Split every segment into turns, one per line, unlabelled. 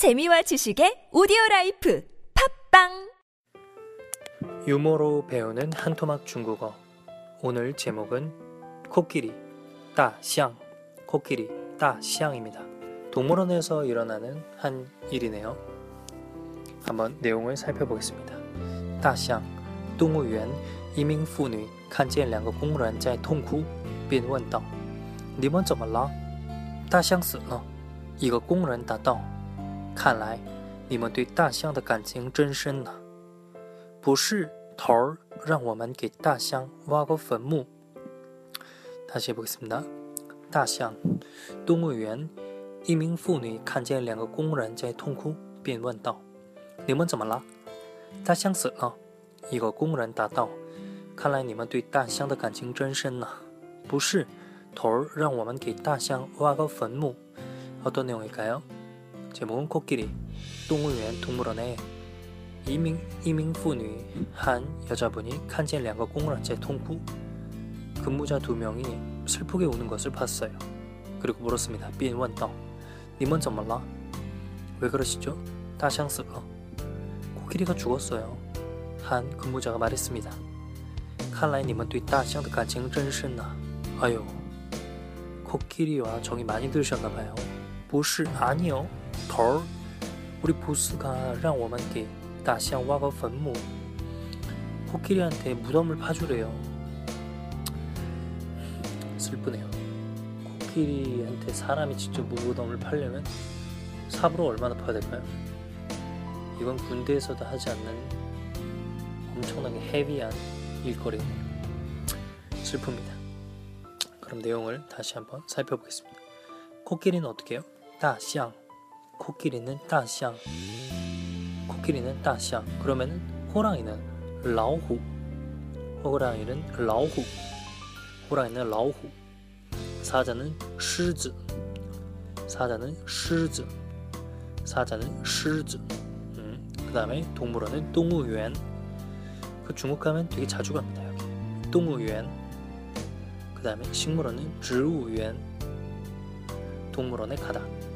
재미와 지식의 오디오 라이프 팝빵
유머로 배우는 한토막 중국어. 오늘 제목은 코끼리, 따香, 코끼리, 따香입니다. 동물원에서 일어나는 한 일이네요. 한번 내용을 살펴보겠습니다. 大象动物园一名妇女看见两个工人在痛哭，便问道：“你们怎么了？”大象死了。一个工人答道：“ 看来你们对大象的感情真深呢。不是头儿让我们给大象挖个坟墓。”다시해보겠습니다大象动物园一名妇女看见两个工人在痛哭，便问道：“你们怎么了？”大象死了。一个工人答道：“看来你们对大象的感情真深呢。不是头儿让我们给大象挖个坟墓。 어떤 내용일까요? 제목은 코끼리 똥을 위한 동물원에 이민 이민妇女 한 여자분이 칸젤량과 꿈을 한채 통구 근무자 두 명이 슬프게 우는 것을 봤어요. 그리고 물었습니다. 빈원떡 님은 정말라? 왜 그러시죠? 다샹스가 코끼리가 죽었어요. 한 근무자가 말했습니다. 칸라이 님은 뒤다샹의 감정 쩐신나 아유 코끼리와 정이 많이 들으셨나봐요. 보시 아니요. 덜 우리 보스가 让我们给大象 挖个 坟墓. 코끼리한테 무덤을 파주래요. 슬프네요. 코끼리한테 사람이 직접 무덤을 팔려면 삽으로 얼마나 파야 될까요? 이건 군대에서도 하지 않는 엄청나게 헤비한 일거리네요. 슬픕니다. 그럼 내용을 다시 한번 살펴보겠습니다. 코끼리는 어떻게 해요? 大象 코끼리는 大象 코끼리는 大象 그러면은 호랑이는 老虎 호랑이는 老虎 호랑이는 老虎 사자는 狮子 사자는 狮子 사자는 狮子 음, 그 다음에 동물원은 动物园 그 중국 가면 되게 자주 갑니다 여기 动物园 그 다음에 식물원은 植物园 동물원에 가다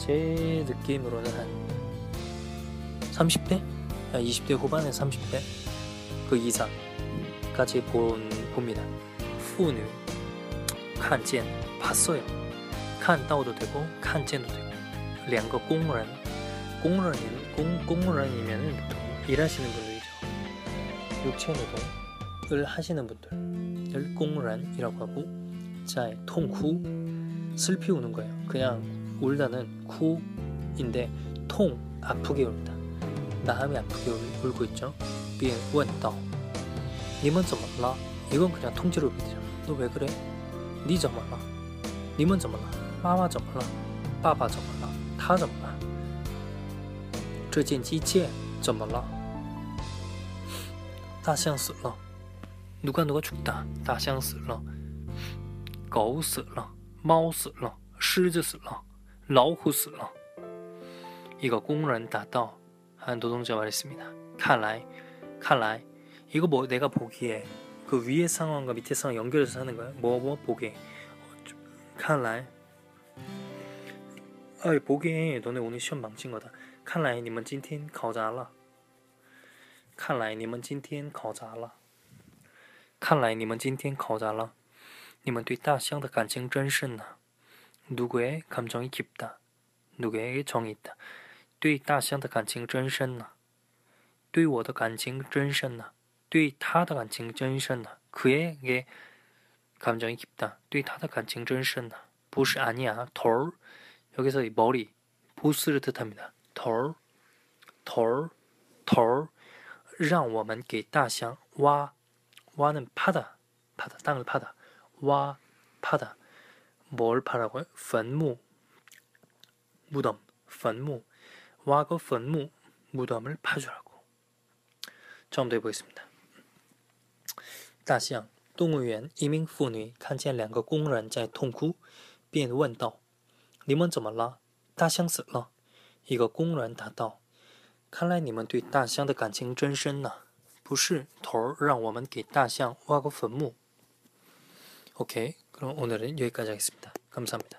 제 느낌으로는 한 30대? 20대 후반에 30대? 그 이상까지 본, 봅니다. 후뉴, 칸젠, 봤어요. 칸다오도 되고, 칸젠도 되고. 两个 공무원, 공무원이면, 공, 공무원이면 보통 일하시는 분들이죠. 육체 노동을 하시는 분들을 공무원이라고 하고, 자, 통후, 슬피 우는 거예요. 그냥 울다는 쿠인데 통 아프게 울다 마음이 아프게 울, 고 있죠 비엔 원더 님은 좀怎么了 이건 그냥 통째로 비디죠 너 왜 그래? 니 좀怎么了 님은 좀怎么了 마마 좀怎么了 빠바 좀怎么了 타 좀怎么了 这件机械怎么了 大象死了 누가 누가 죽다 大象死了狗死了猫死了狮子死了 老虎死了。一个工人答道：“한 노동자 말했습니다. 看来,看来 이거 뭐 내가 보기에 그 위의 상황과 밑의 상황 연결해서 하는 거야? 뭐 뭐 보게. 看来 아, 보기에 너네 오늘 시험 망친 거다. 看来你们今天考砸了.看来你们今天考砸了.看来你们今天考砸了.你们对大象的感情真深呐。 누구의 감정이 깊다. 누구에게 정이 있다. 对大象的感情真深呐对我的感情真深呐对他的感情真深呐 그에게 감정이 깊다. 对他的感情真深呐 보스 아니야. 덜 여기서 머리 보스를 뜻합니다. 덜 덜, 덜, 让我们给大象挖 와는 파다, 파다, 땅을 파다, 와, 파다. 뭘 파라고요? 坟墓 무덤 坟墓 와거 坟墓 무덤을 파주라고. 처음부터 해보겠습니다. 大象动物园一名妇女看见两个工人在痛哭，便问道：“你们怎么了？”大象死了。一个工人答道：“看来你们对大象的感情真深呐、不是头儿让我们给大象挖个坟墓。 오케이, 그럼 오늘은 여기까지 하겠습니다. 감사합니다.